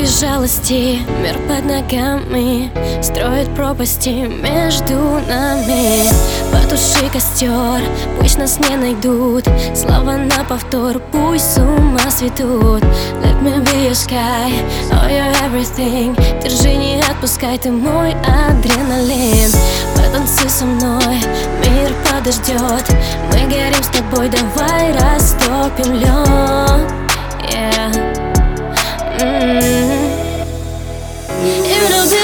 без жалости. Мир под ногами Строит пропасти между нами. Потуши костер, пусть нас не найдут. Слова на повтор, пусть с ума светут. Let me be your sky, oh you're everything. Держи, не отпускай, ты мой адреналин. Потанцуй со мной, мир подождет. Мы горим с тобой, давай растопим лед. Yeah. mm-hmm. You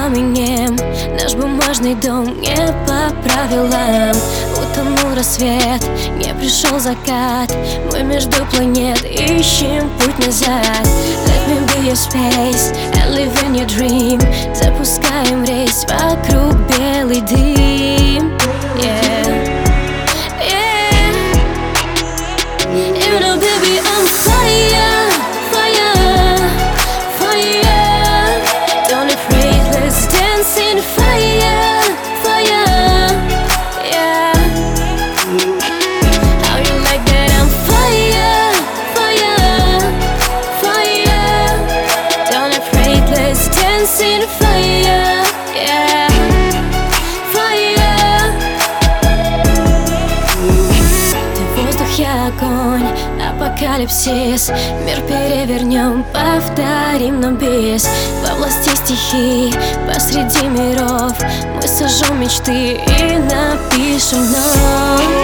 пламенем Наш бумажный дом не по правилам. Утонул рассвет, не пришел закат. Мы между планет ищем путь назад. Let me be your space and live in your dream. Запускаем рейс in воздух, я огонь, апокалипсис. Мир перевернем, повторим, но без. Во власти стихий, посреди миров. Мы сожжем мечты и напишем вновь